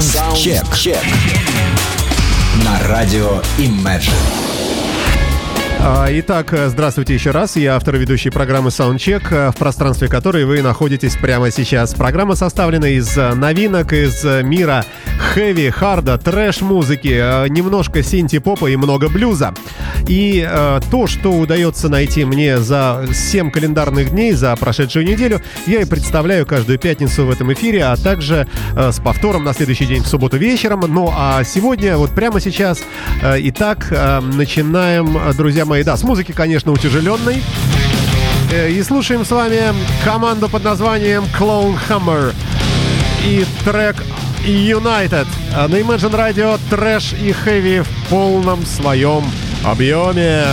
Саундчек. На радио Imagine. А, итак, здравствуйте еще раз. Я автор ведущей программы Soundcheck, э, в пространстве которой вы находитесь прямо сейчас. Программа составлена из э, новинок из э, мира хэви, харда, трэш-музыки, немножко синти-попа и много блюза. И э, то, что удается найти мне за 7 календарных дней, за прошедшую неделю, я и представляю каждую пятницу в этом эфире, а также э, с повтором на следующий день в субботу вечером. Ну а сегодня, вот прямо сейчас, э, итак, э, начинаем, друзья мои, да, с музыки, конечно, утяжеленной. Э, и слушаем с вами команду под названием Clone Hammer и трек United. На Imagine Radio трэш и хэви в полном своем объеме.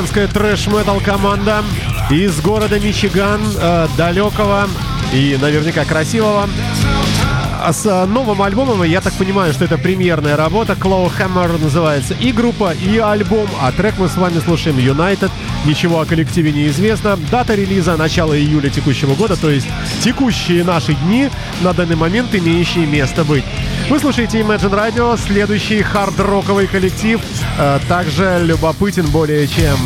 Американская трэш-метал команда из города Мичиган, э, далекого и наверняка красивого. А с э, новым альбомом, я так понимаю, что это премьерная работа. Claw Hammer называется и группа, и альбом. А трек мы с вами слушаем United. Ничего о коллективе не известно. Дата релиза начало июля текущего года, то есть текущие наши дни, на данный момент имеющие место быть. Вы слушаете Imagine Radio, следующий хард-роковый коллектив, э, также любопытен более чем.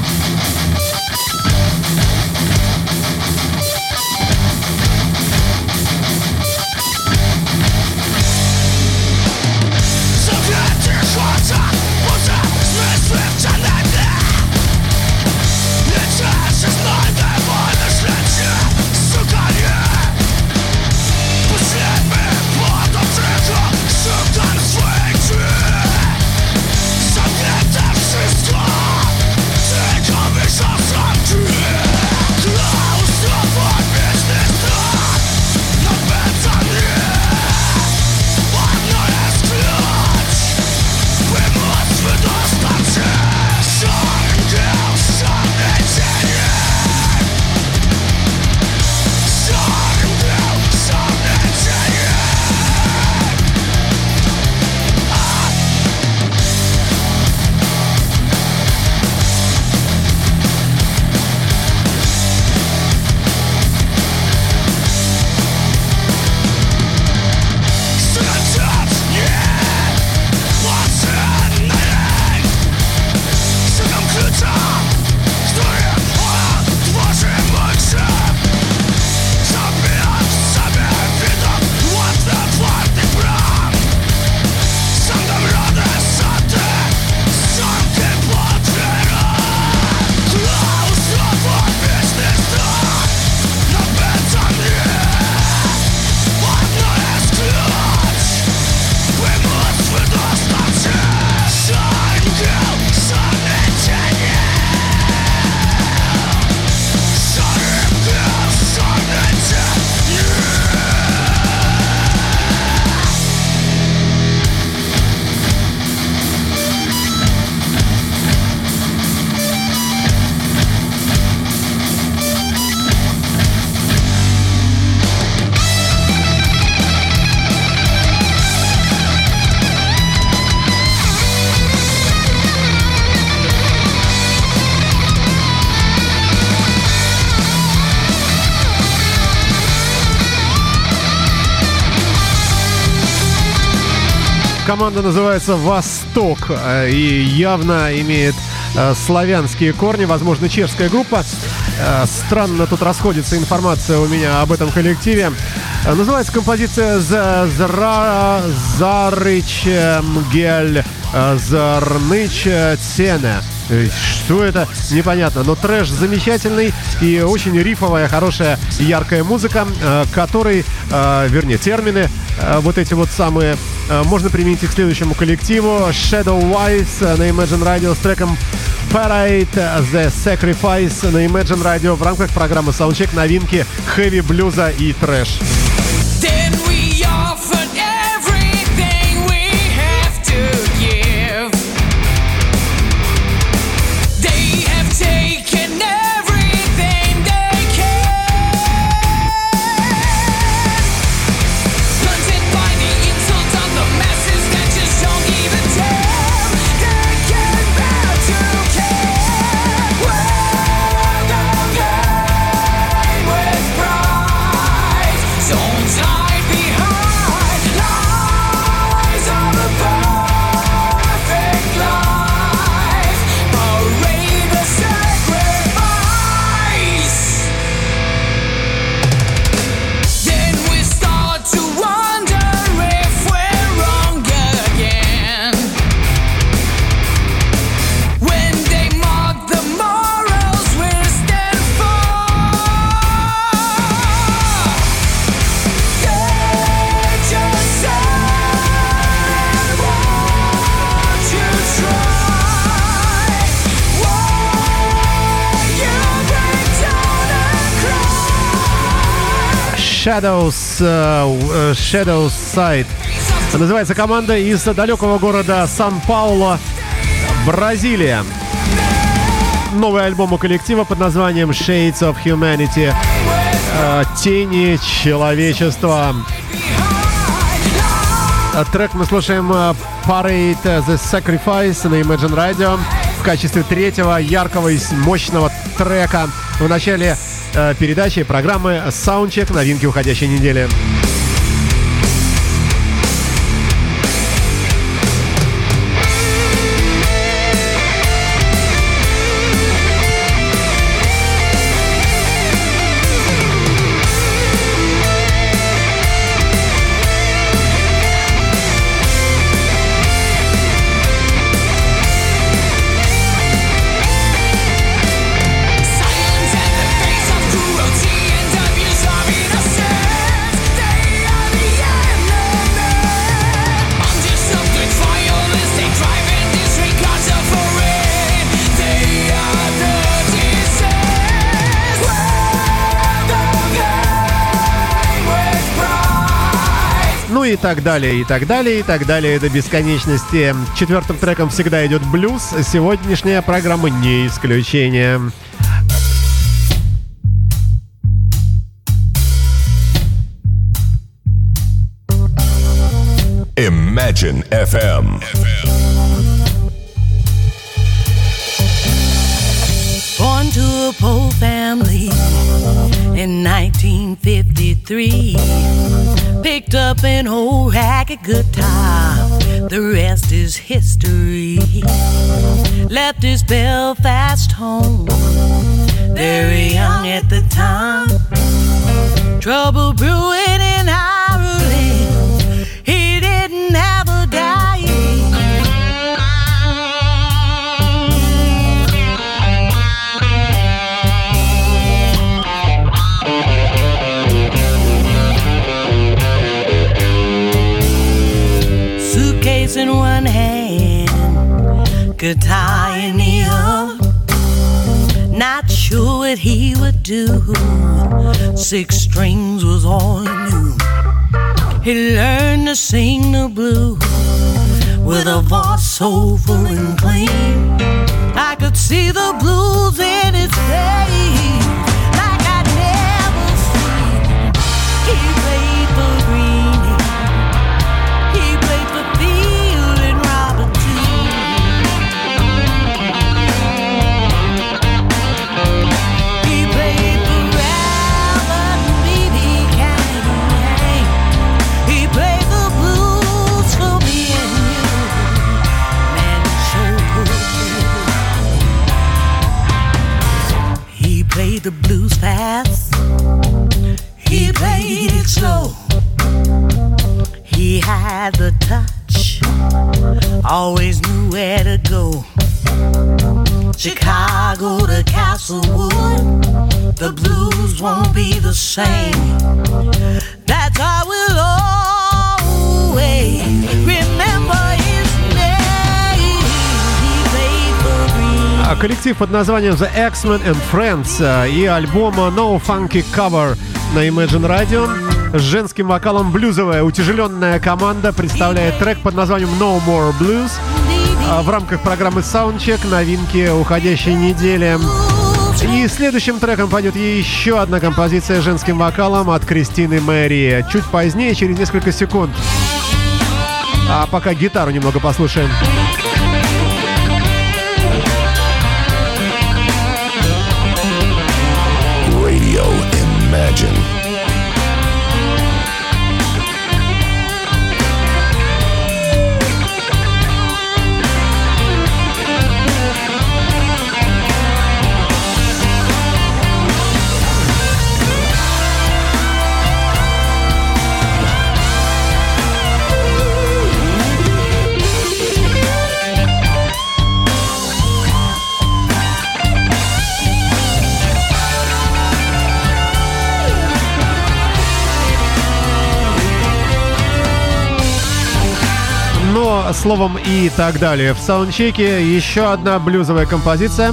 Команда называется «Восток» э, и явно имеет э, славянские корни, возможно, чешская группа. Э, странно тут расходится информация у меня об этом коллективе. Называется композиция «Зара... «Зарыч Гель Зарныч Цене». Что это? Непонятно. Но трэш замечательный и очень рифовая, хорошая, яркая музыка, который, вернее, термины вот эти вот самые можно применить их к следующему коллективу. Shadow Wise на Imagine Radio с треком Parade The Sacrifice на Imagine Radio в рамках программы Soundcheck новинки хэви, блюза и трэш. Shadows Side. Называется команда из далекого города Сан-Пауло, Бразилия. Новый альбом у коллектива под названием Shades of Humanity. Uh, Тени человечества. Трек мы слушаем Parade The Sacrifice на Imagine Radio в качестве третьего яркого и мощного трека в начале Э, передачи программы Soundcheck новинки уходящей недели. И так далее, и так далее, и так далее до бесконечности. Четвертым треком всегда идет блюз. Сегодняшняя программа не исключение. Imagine FM. Born to a poor family in 1953. Picked up an old ragged guitar, the rest is history. Left his Belfast home, very young at the time. Trouble brewing in Ireland, guitar the other. Not sure what he would do. Six strings was all he knew. He learned to sing the blues with a voice so full and clean. I could see the blues in his face like I'd never seen. He played Коллектив под названием The X-Men and Friends а, и альбом No Funky Cover на Imagine Radio с женским вокалом блюзовая утяжеленная команда представляет трек под названием No More Blues а, в рамках программы Soundcheck новинки уходящей недели. И следующим треком пойдет еще одна композиция с женским вокалом от Кристины Мэри. Чуть позднее, через несколько секунд. А пока гитару немного послушаем. Словом и так далее. В саундчеке еще одна блюзовая композиция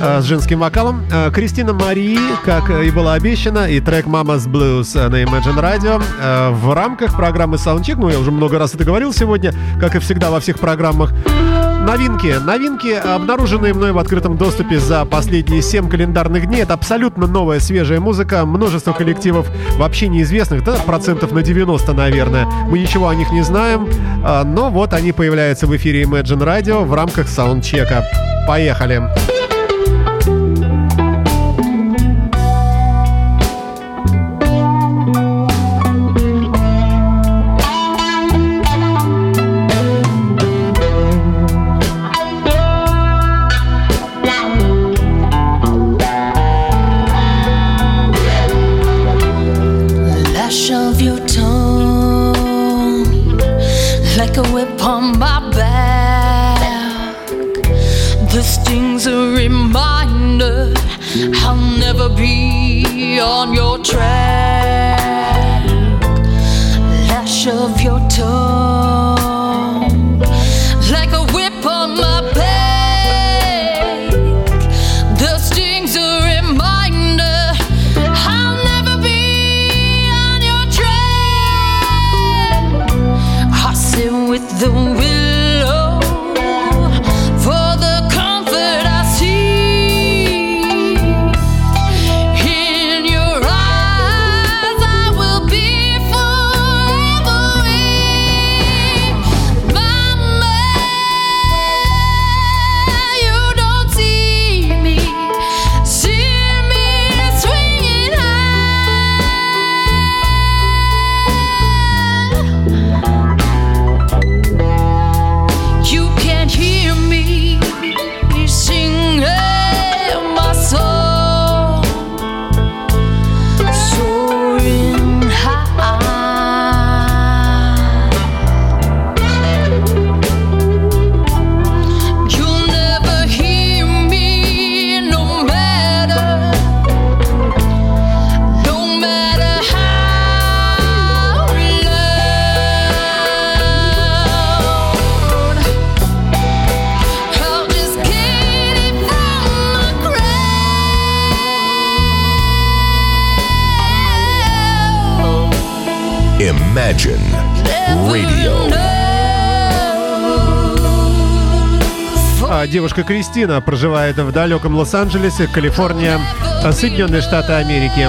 э, с женским вокалом. Э, Кристина Мари, как и было обещано, и трек Mama's Blues на Imagine Radio э, в рамках программы Soundcheck. Ну, я уже много раз это говорил сегодня, как и всегда во всех программах. Новинки. Новинки, обнаруженные мной в открытом доступе за последние 7 календарных дней. Это абсолютно новая, свежая музыка. Множество коллективов вообще неизвестных, да, процентов на 90, наверное. Мы ничего о них не знаем, а, но вот они появляются в эфире Imagine Radio в рамках саундчека. Поехали! lash девушка Кристина проживает в далеком Лос-Анджелесе, Калифорния, Соединенные Штаты Америки.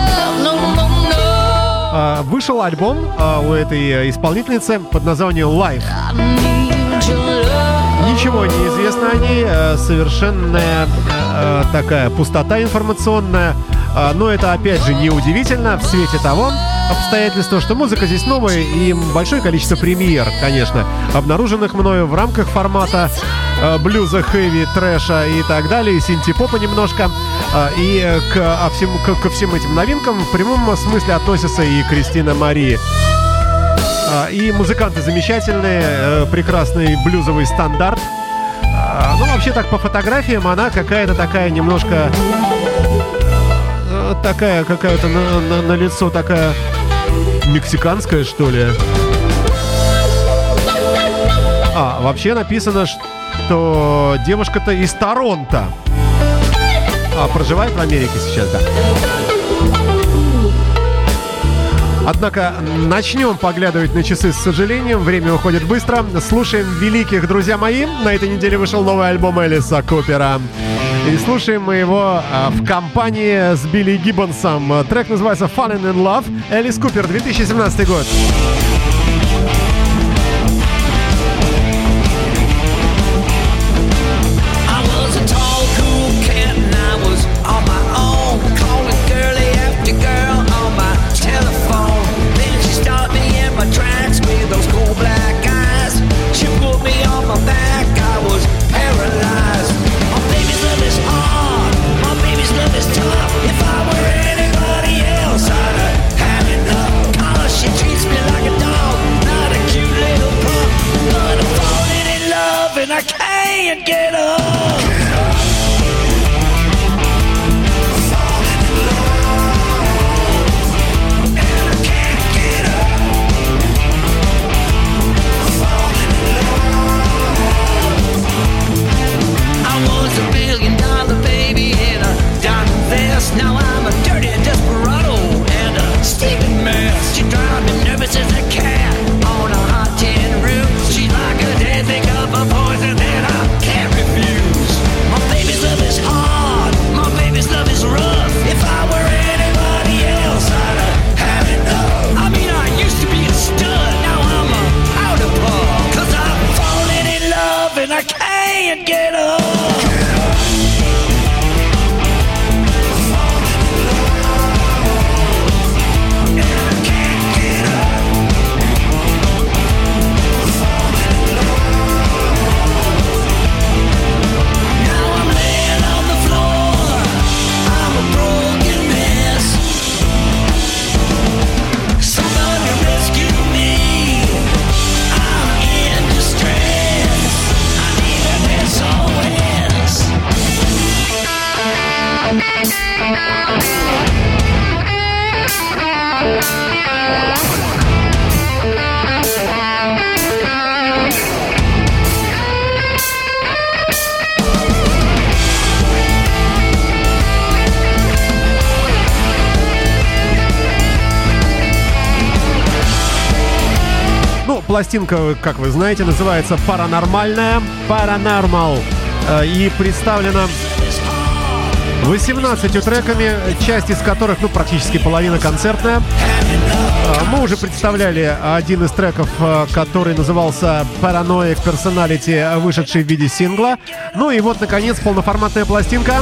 А, Вышел альбом а, у этой э, исполнительницы под названием Life. Ничего не известно о ней, э, совершенная э, такая пустота информационная. А, Но это опять же неудивительно в свете того обстоятельства, что музыка здесь новая и большое количество премьер, конечно, обнаруженных мною в рамках формата э, блюза, хэви, трэша и так далее, и синти-попа немножко. А, И э, к, а всем, к- ко всем этим новинкам в прямом смысле относится и Кристина Мари. А, И музыканты замечательные, э, прекрасный блюзовый стандарт. А, Ну, вообще так по фотографиям она какая-то такая немножко... Такая какая-то на, на- на лицо такая мексиканская, что ли. А, вообще написано, что девушка-то из Торонто. А, проживает в Америке сейчас, да. Однако начнем поглядывать на часы с сожалением. Время уходит быстро. Слушаем великих, друзья мои. На этой неделе вышел новый альбом Элиса Купера. И слушаем мы его а, в компании с Билли Гиббонсом. Трек называется Fallen in Love. Элис Купер, 2017 год. Пластинка, как вы знаете, называется «Паранормальная». «Паранормал». Э, И представлена 18 треками, часть из которых, ну, практически половина концертная. А, Мы уже представляли один из треков, а, который назывался Paranoid Personality, вышедший в виде сингла. Ну и вот, наконец, полноформатная пластинка.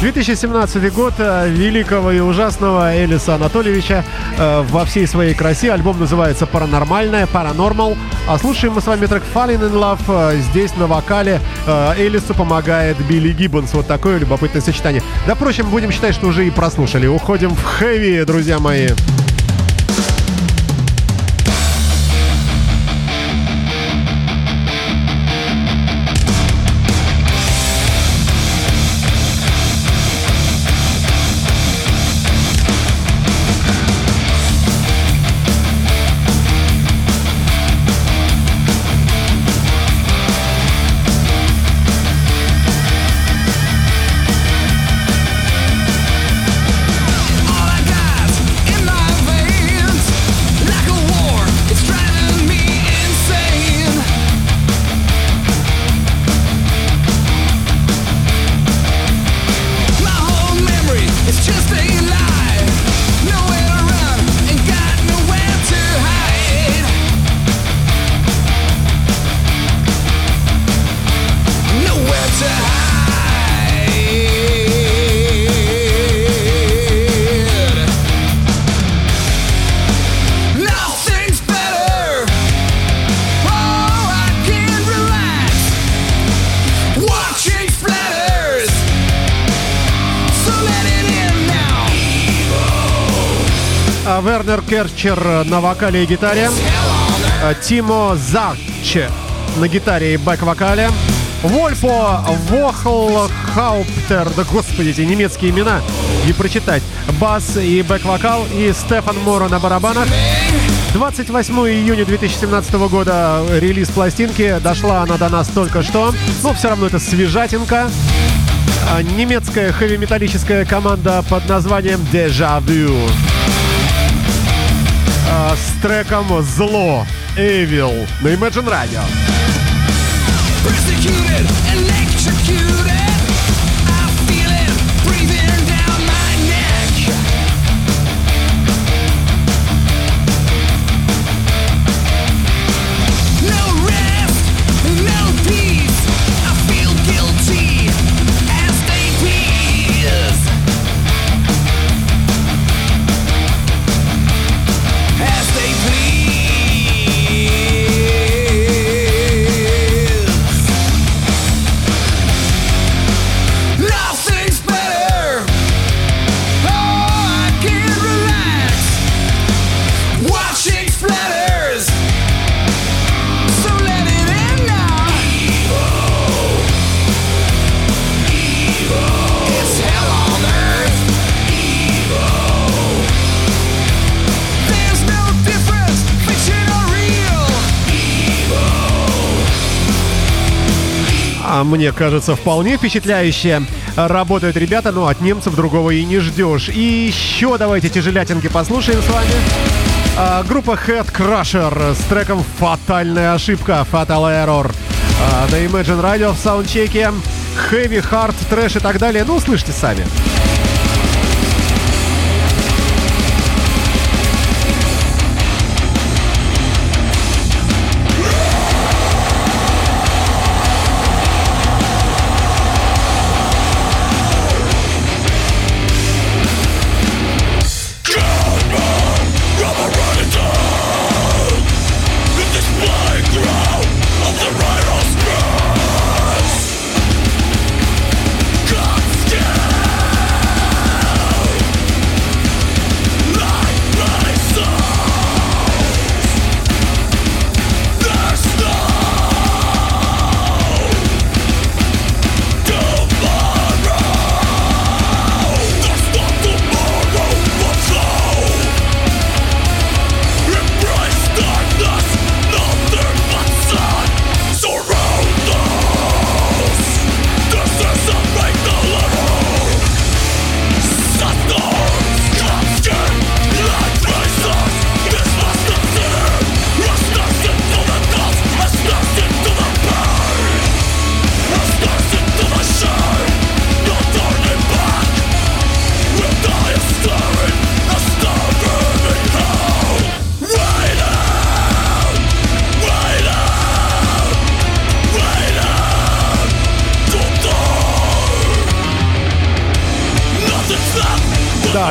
2017 год великого и ужасного Элиса Анатольевича а, во всей своей красе. Альбом называется «Паранормальная», «Паранормал». А слушаем мы с вами трек «Falling in Love». А, Здесь на вокале а, Элису помогает Билли Гиббонс. Вот такое любопытное сочетание. Да, впрочем, будем считать, что уже и прослушали. Уходим в хэви, друзья мои. All Вернер Керчер на вокале и гитаре. Э, Тимо Зарче на гитаре и бэк-вокале. Вольфо Вохлхауптер, да господи, эти немецкие имена, не прочитать. Бас и бэк-вокал, и Стефан Моро на барабанах. 28 июня 2017 года релиз пластинки. Дошла она до нас только что. Но все равно это свежатинка. А, Немецкая хэви-металлическая команда под названием Deja Vu. А, С треком «Зло» Evil на Imagine Radio. Persecuted, electrocuted. Мне кажется, вполне впечатляюще работают ребята, но от немцев другого и не ждешь. И еще давайте тяжелятинки послушаем с вами. А, группа Head Crusher с треком «Фатальная ошибка» Fatal Error. А, на Imagine Radio в саундчеке. Heavy, Hard, трэш и так далее. Ну, слышите сами.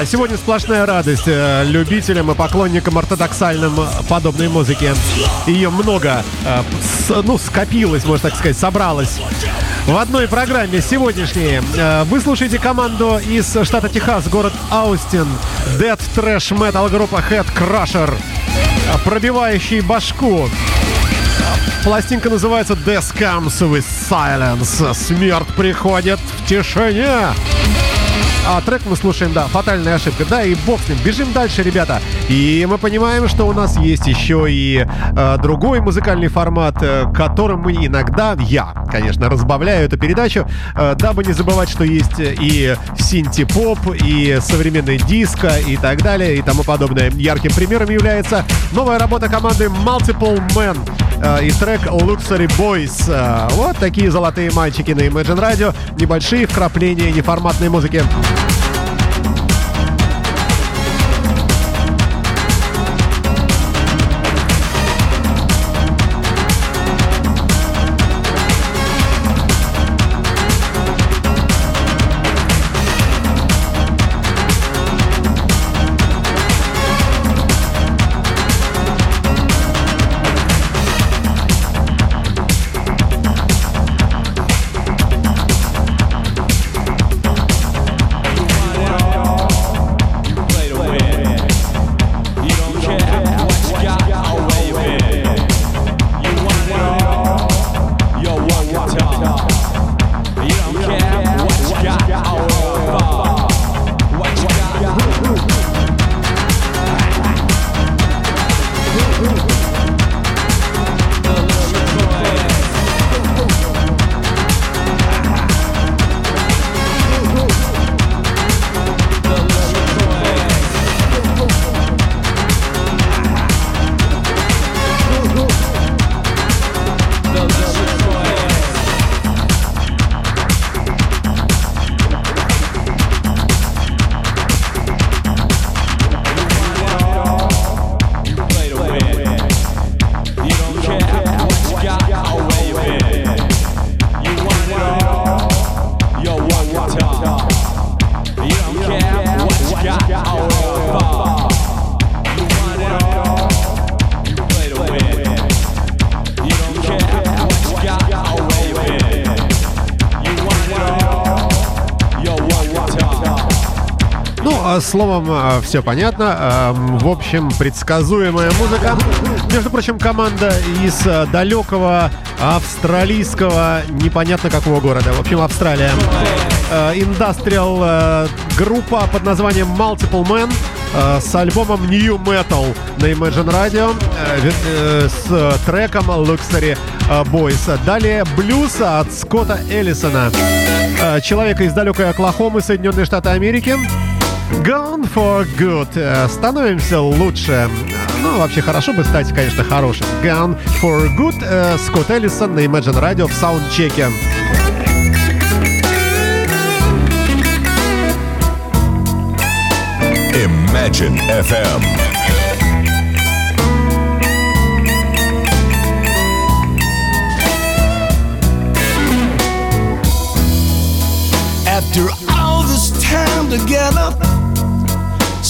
Сегодня сплошная радость э, любителям и поклонникам ортодоксальным подобной музыки. Ее много, э, ну, скопилось, можно так сказать, собралось. В одной программе сегодняшней э, вы слушаете команду из штата Техас, город Аустин, Dead Trash Metal группа Head Crusher, пробивающий башку. Пластинка называется Death Comes with Silence. Смерть приходит в тишине. А трек мы слушаем, да, фатальная ошибка. Да, и бог с ним. Бежим дальше, ребята. И мы понимаем, что у нас есть еще и э, другой музыкальный формат, э, которым мы иногда, я, конечно, разбавляю эту передачу, э, дабы не забывать, что есть и синти-поп, и современный диско, и так далее, и тому подобное. Ярким примером является новая работа команды Multiple Men э, и трек Luxury Boys. Э, Вот такие золотые мальчики на Imagine Radio. Небольшие вкрапления неформатной музыки. Ну, а словом, все понятно. А, В общем, предсказуемая музыка. Между прочим, команда из а, далекого австралийского, непонятно какого города. В общем, Австралия. А, Индастриал а, группа под названием Multiple Man а, с альбомом New Metal на Imagine Radio а, э, с треком Luxury а, Boys. Далее блюз от Скотта Эллисона, а, человека из далекой Оклахомы, Соединенные Штаты Америки. Gone for good. Э, Становимся лучше. Ну, вообще хорошо бы стать, конечно, хорошим. Gone for good. э, Скотт Эллисон на Imagine Radio в саундчеке. Imagine FM. After all this time together,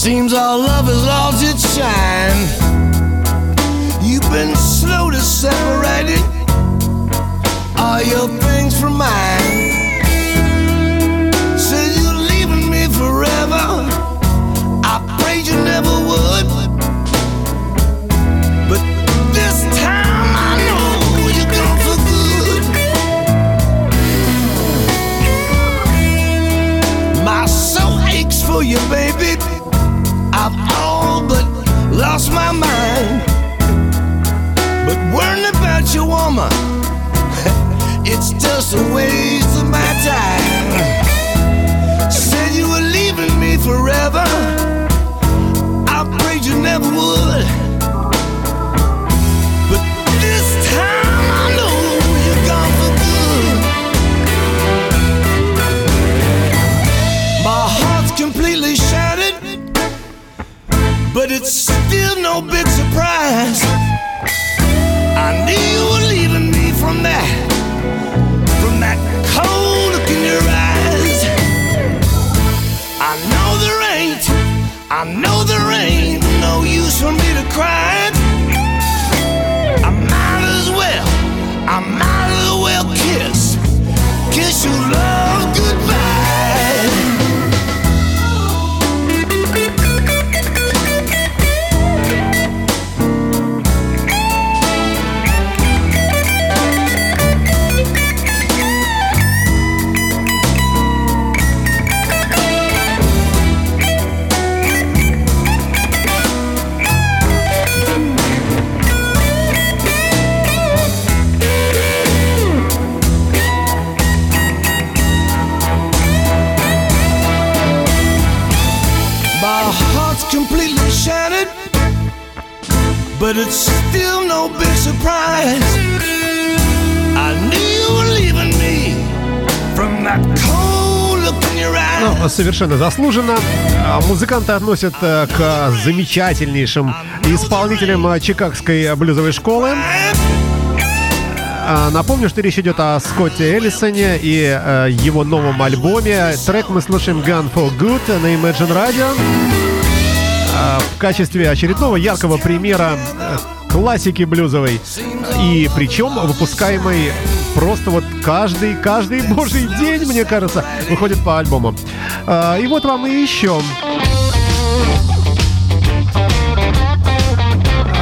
seems our love has lost its shine. You've been slow to separate it, all your things from mine. Said you're leaving me forever. I prayed you never would. But this time I know you're gone for good. My soul aches for you, baby. Lost my mind. But worrying about your woman, it's just a waste of my time. Said you were leaving me forever. I prayed you never would. Совершенно заслуженно. А, Музыканты относят э, к замечательнейшим исполнителям э, Чикагской блюзовой школы. А, Напомню, что речь идет о Скотте Эллисоне и э, его новом альбоме. Трек мы слушаем Gun for Good на Imagine Radio. А, В качестве очередного яркого примера классики блюзовой. И причем выпускаемой просто вот каждый, каждый божий день, мне кажется, выходит по альбому. А, И вот вам и еще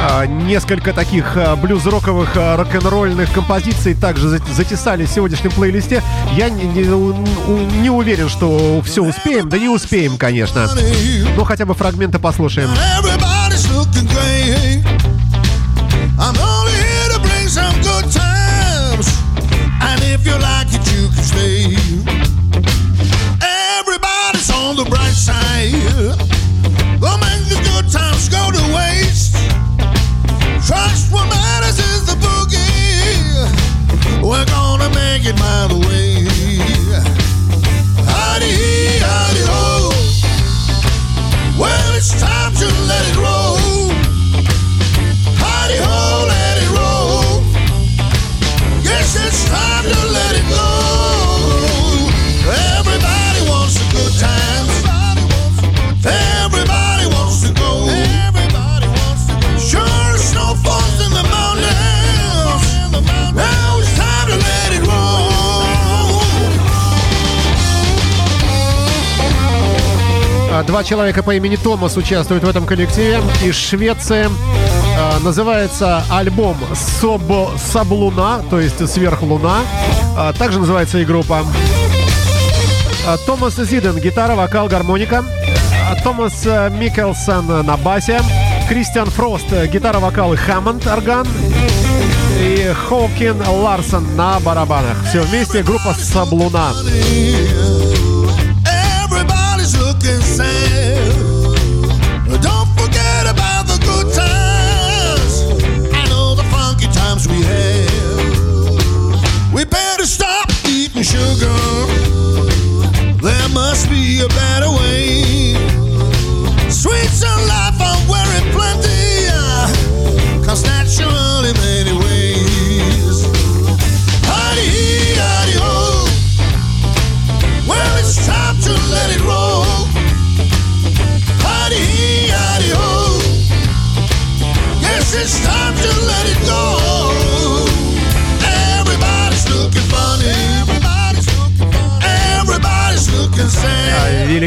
А, Несколько таких а, блюз-роковых рок-н-ролльных композиций также за- затесали в сегодняшнем плейлисте. Я не, не- не уверен, что все успеем. Да не успеем, конечно. Но хотя бы фрагменты послушаем. Everybody's Everybody's on the bright side. Don't make the good times go to waste. Trust what matters is the boogie. We're gonna make it my way. Well, it's time to let it roll. Два человека по имени Томас участвуют в этом коллективе из Швеции. А, Называется альбом Собо Саблуна, то есть Сверхлуна. А, Также называется и группа. А, Томас Зиден, гитара, вокал, гармоника. А, Томас э, Микелсон на басе. Кристиан Фрост, э, гитара, вокал и Хаммонд, орган. И Хоукин Ларсон на барабанах. Все вместе группа Саблуна.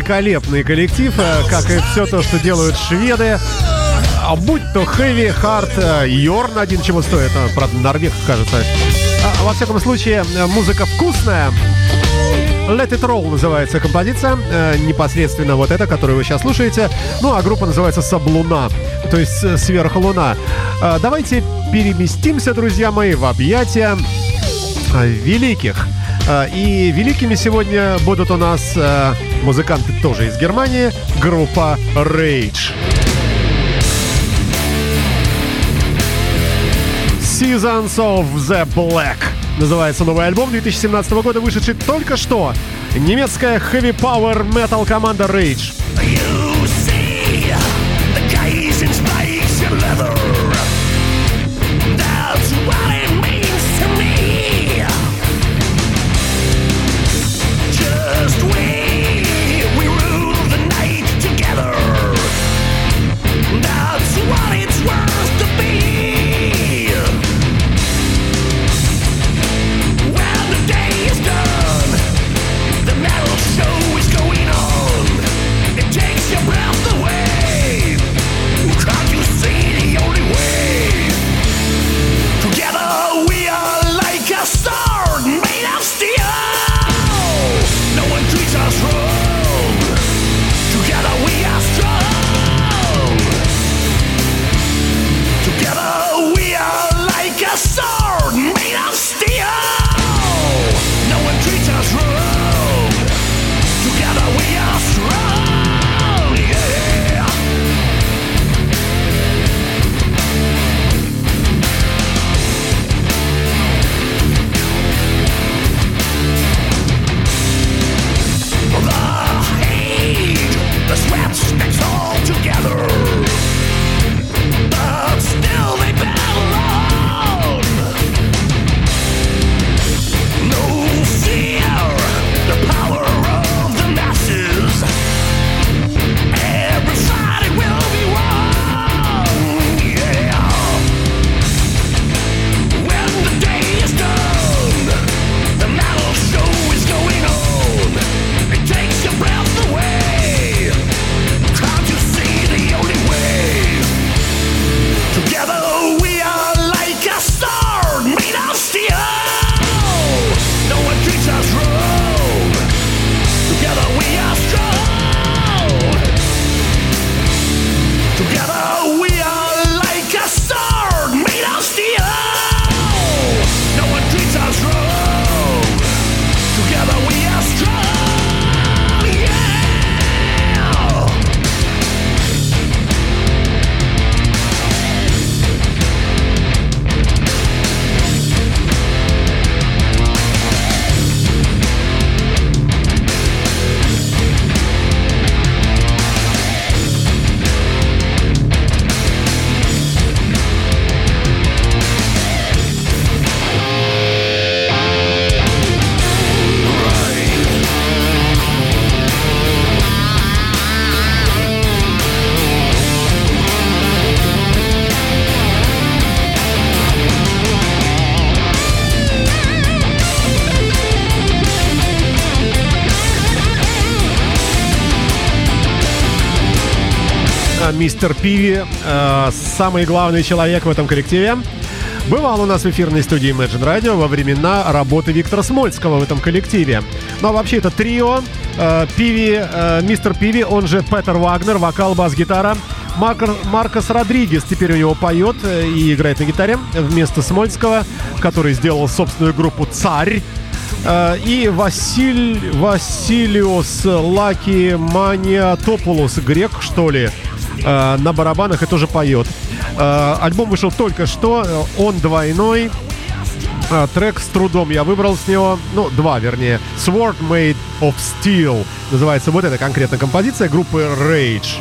Великолепный коллектив, э, как и все то, что делают шведы. А будь то Heavy, Hard, Йорн один чего стоит, а, правда, Норвег, кажется. А, во всяком случае, э, музыка вкусная. Let It Roll называется композиция, э, непосредственно вот эта, которую вы сейчас слушаете. Ну, а группа называется Саблуна, то есть э, Сверхлуна. Э, давайте переместимся, друзья мои, в объятия э, великих. Э, И великими сегодня будут у нас э, музыканты тоже из Германии, группа Rage. Seasons of the Black называется новый альбом 2017 года, вышедший только что. Немецкая metal команда Rage. Мистер Пиви, э, самый главный человек в этом коллективе. Бывал у нас в эфирной студии Imagine Radio во времена работы Виктора Смольского в этом коллективе. Ну а вообще это трио. э, Пиви, э, мистер Пиви, он же Петер Вагнер, вокал, бас-гитара. Маркер- Маркос Родригес теперь у него поет э, и играет на гитаре вместо Смольского, который сделал собственную группу «Царь». Э, И Василь, Василиос Лаки Маниатопулос, грек, что ли, э, на барабанах и тоже поет. Э, Альбом вышел только что, э, он двойной. Э, Трек с трудом я выбрал с него, ну, два, вернее. Sword Made of Steel называется вот эта конкретно композиция группы Rage.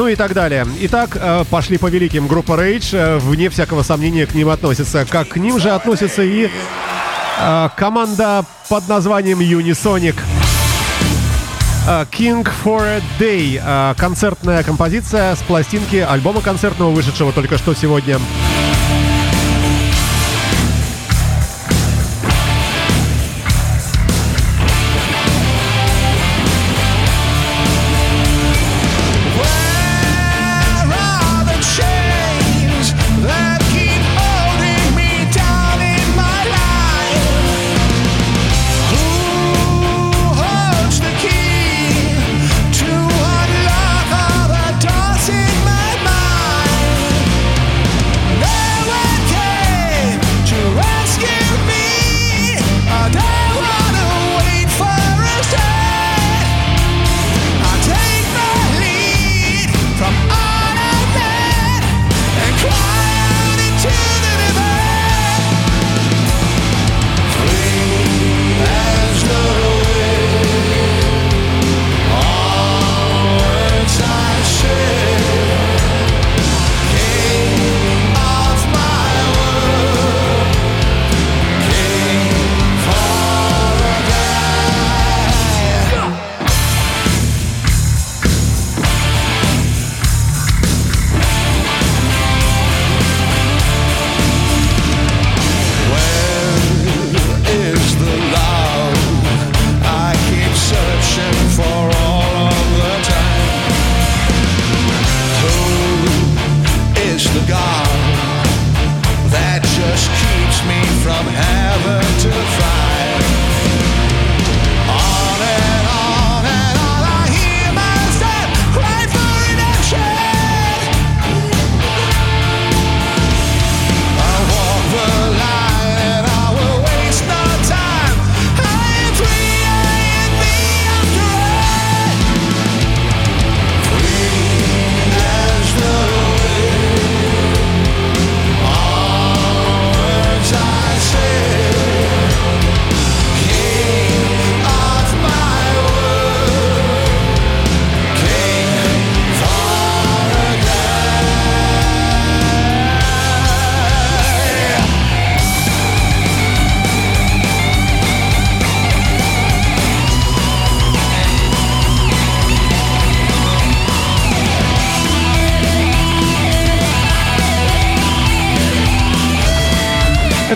Ну и так далее. Итак, э, пошли по великим. Группа Rage, э, вне всякого сомнения, к ним относится. Как к ним же относится и э, команда под названием Unisonic. King for a Day. Концертная композиция с пластинки альбома концертного, вышедшего только что сегодня. Where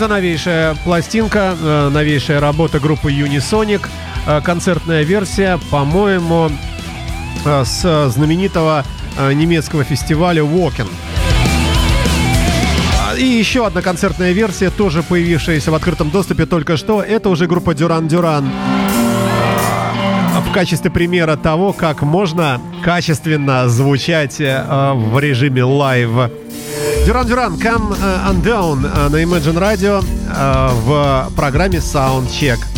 Это новейшая пластинка, э, новейшая работа группы Unisonic. Э, Концертная версия, по-моему, э, с знаменитого немецкого фестиваля Wacken. А, И еще одна концертная версия, тоже появившаяся в открытом доступе только что. Это уже группа Duran Duran. В качестве примера того, как можно качественно звучать в режиме live. Дюран Дюран, Come э, Undone э, на Imagine Radio э, в программе Soundcheck.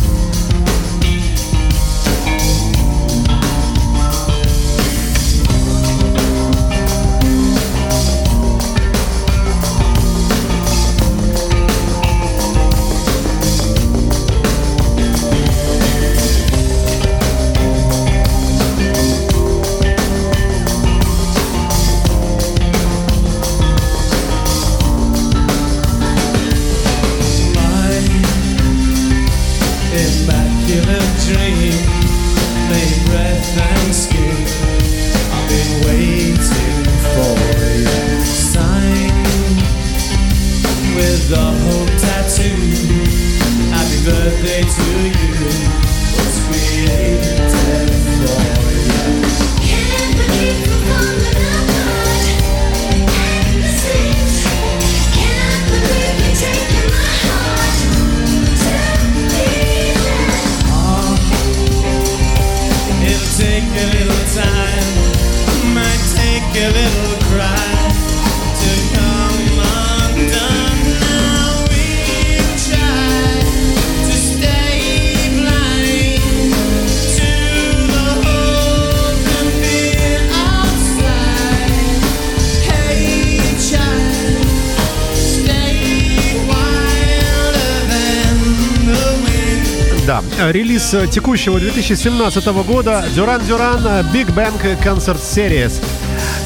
Э, текущего 2017 года Дюран Дюран Big Bang Concert Series.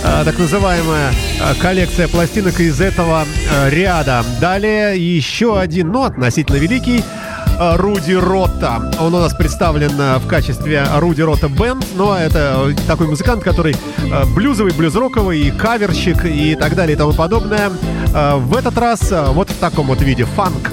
Э, Так называемая э, коллекция пластинок из этого э, ряда. Далее еще один, ну, относительно великий, Руди Ротта. Он у нас представлен в качестве Руди Ротта Бенд, но это э, такой музыкант, который блюзовый, блюзроковый, каверщик и так далее и тому подобное. В этот раз вот в таком вот виде фанк.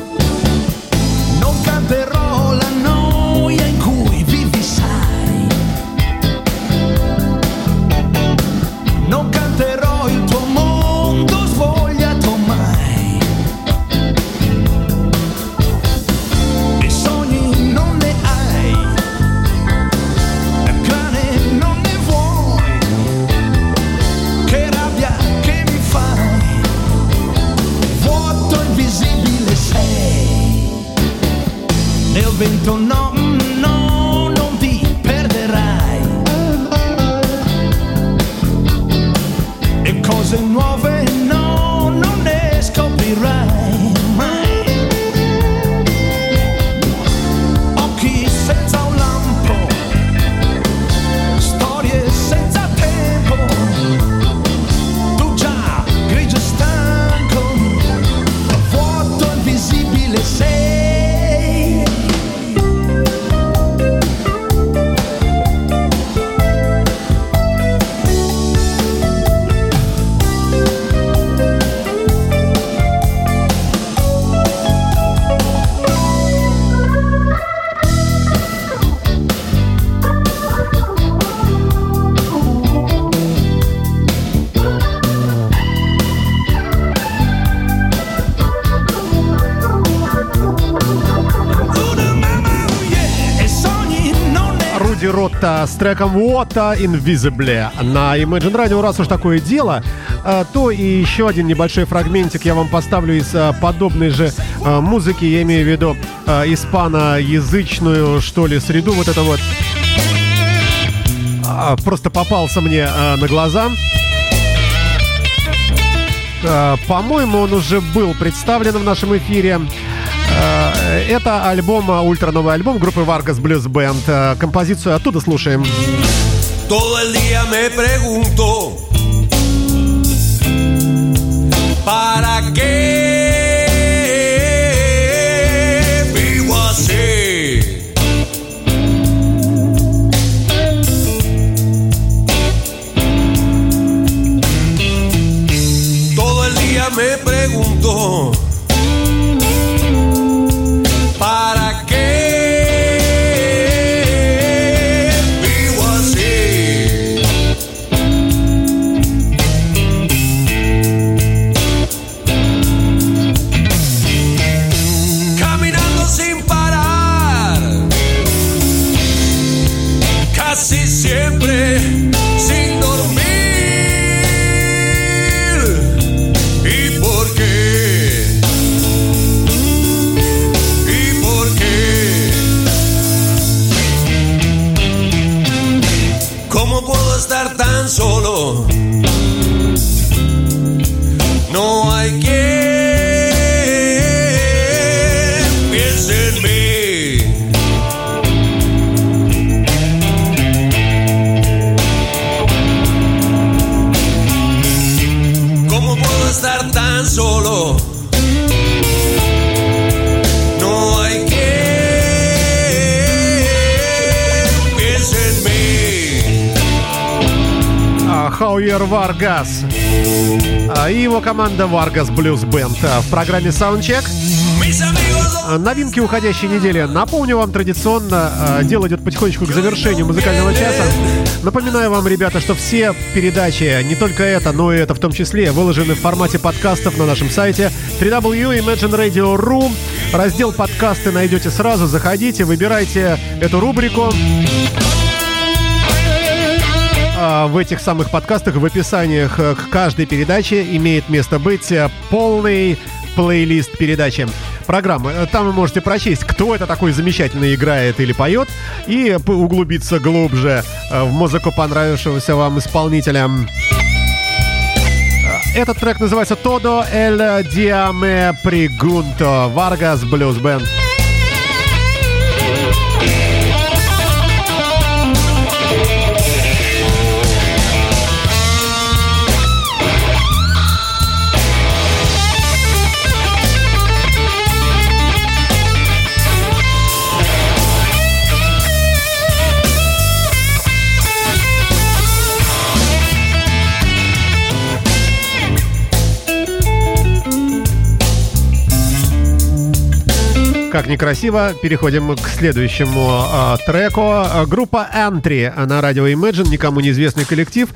Треком What Invisible на Imagine Radio. Раз уж такое дело, э, то и еще один небольшой фрагментик я вам поставлю из э, подобной же э, музыки. Я имею в виду испаноязычную, что ли, среду. Вот это вот а, просто попался мне на глаза. По-моему, он уже был представлен в нашем эфире. Это альбом, э, ультра-новый альбом группы Vargas Blues Band. Э, Композицию оттуда слушаем. Todo el día me pregunto, команда Vargas Blues Band в программе Soundcheck. А, Новинки уходящей недели. Напомню вам традиционно, а, дело идет потихонечку к завершению музыкального часа. Напоминаю вам, ребята, что все передачи, не только это, но и это в том числе, выложены в формате подкастов на нашем сайте www.imagineradio.ru. Раздел подкасты найдете сразу, заходите, выбирайте эту рубрику. А, В этих самых подкастах, в описаниях э, к каждой передаче имеет место быть э, полный плейлист передачи программы. Э, Там вы можете прочесть, кто это такой замечательно играет или поет, и углубиться глубже в музыку понравившегося вам исполнителя. Этот трек называется «Todo el día me pregunto» Vargas Blues Band. Как некрасиво, переходим к следующему а, треку. А, Группа Entry на радио Imagine, никому неизвестный коллектив,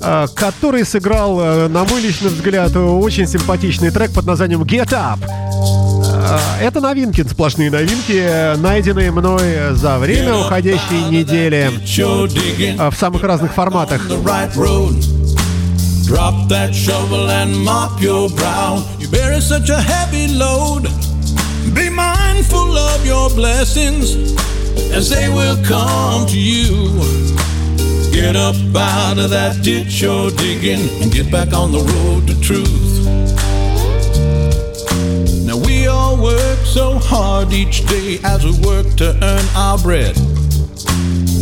а, который сыграл, а, на мой личный взгляд, очень симпатичный трек под названием Get Up. А, Это новинки, сплошные новинки, найденные мной за время уходящей недели а, в самых разных форматах. Drop that shovel and mop your brow. You bear such a heavy load. Mindful of your blessings as they will come to you. Get up out of that ditch you're digging and get back on the road to truth. Now we all work so hard each day as we work to earn our bread.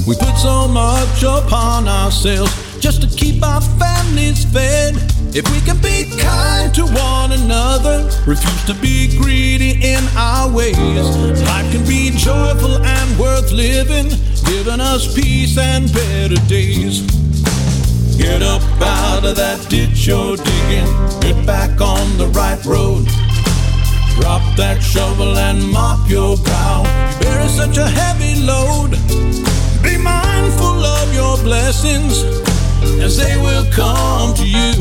We put so much upon ourselves just to keep our families fed. If we can be kind to one another, refuse to be greedy in our ways, life can be joyful and worth living, giving us peace and better days. Get up out of that ditch you're digging, get back on the right road. Drop that shovel and mop your brow. You bear such a heavy load. Be mindful of your blessings as they will come to you.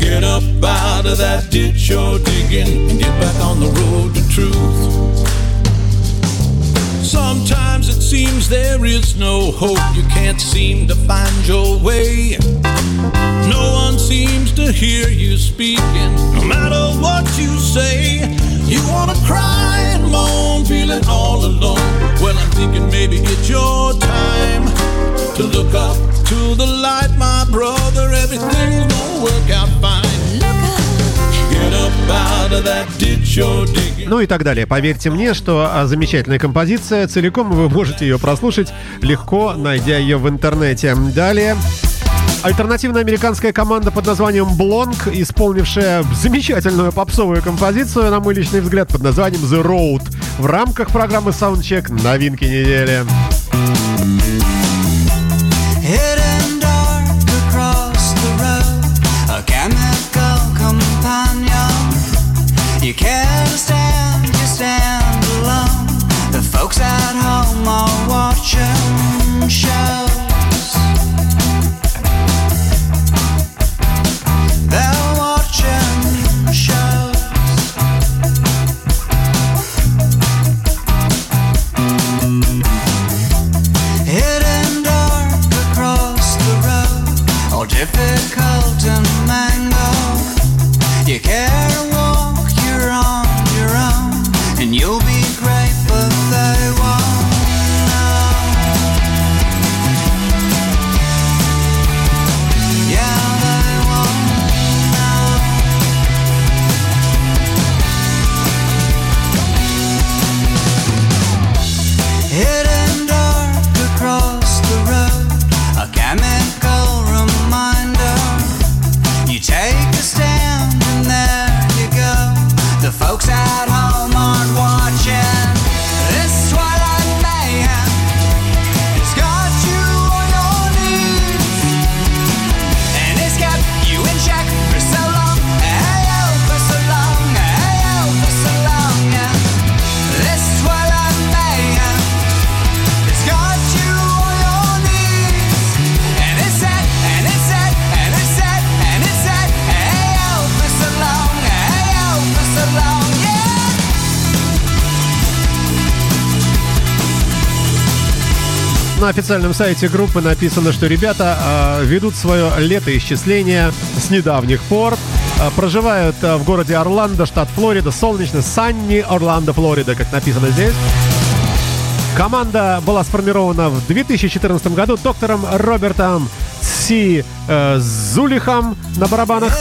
Get up out of that ditch you're digging and get back on the road to truth. Sometimes it seems there is no hope. You can't seem to find your way. No one seems to hear you speaking, no matter what you say. You wanna cry and moan, feeling all alone. Well, I'm thinking maybe it's your time to look up to the light, my brother. Everything's gonna work out fine. Get up out of that ditch you're digging. Ну и так далее. Поверьте мне, что а, замечательная композиция. Целиком вы можете ее прослушать легко, найдя ее в интернете. Далее. Альтернативная американская команда под названием Blonk, исполнившая замечательную попсовую композицию, на мой личный взгляд, под названием The Road в рамках программы Soundcheck «Новинки недели». Folks at home are watching shows. Официальном сайте группы написано, что ребята э, ведут свое летоисчисление с недавних пор. Э, проживают э, в городе Орландо, штат Флорида, солнечно, Санни, Орландо, Флорида, как написано здесь. Команда была сформирована в 2014 году доктором Робертом Си э, Зулихом на барабанах,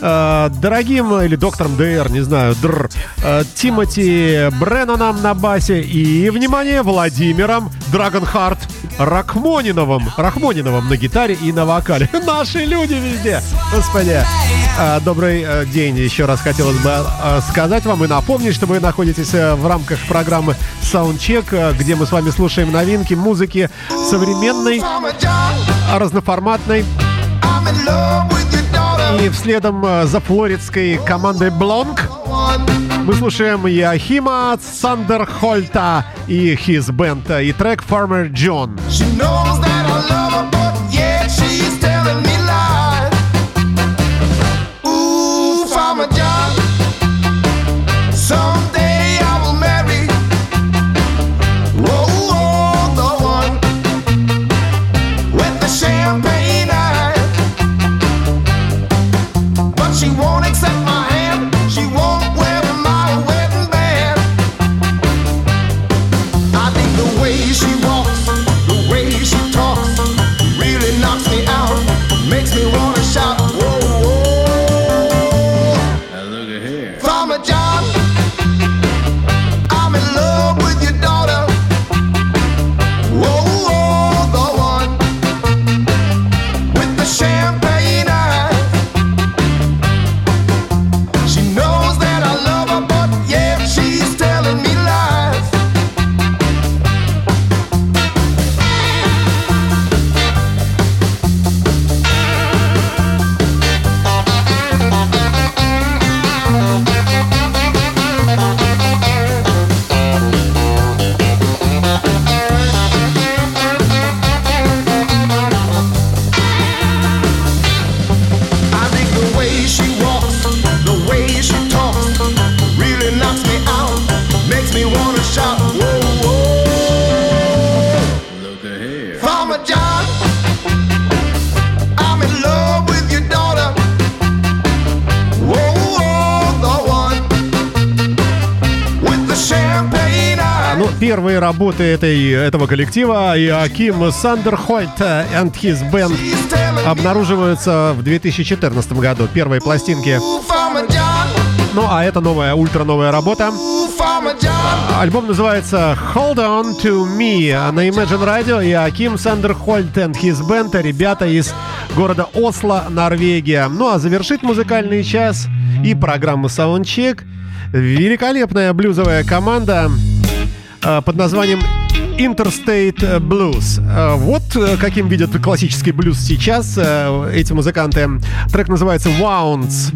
дорогим или доктором ДР, не знаю, др, э, Тимоти Бренноном на басе и, внимание, Владимиром Драгонхарт Рахмониновым, Рахмониновым на гитаре и на вокале. Наши люди везде, господи. Э, добрый э, день еще раз хотелось бы э, сказать вам и напомнить, что вы находитесь э, в рамках программы Soundcheck, э, где мы с вами слушаем новинки музыки современной, разноформатной. И вследом э, за флоридской командой Блонг мы слушаем Яхима Сандерхольта и His Band и трек Farmer John. She knows that I love her, работы этой, этого коллектива Иоаким Сандерхольт and His Band обнаруживаются в 2014 году. Первые пластинки. Ну, а это новая, ультра новая работа. Альбом называется Hold On To Me на Imagine Radio и Аким Сандерхольд and His Band, ребята из города Осло, Норвегия. Ну а завершит музыкальный час и программа Soundcheck великолепная блюзовая команда под названием Interstate Blues. Э, Вот э, каким видят классический блюз сейчас э, эти музыканты. Трек называется Wounds.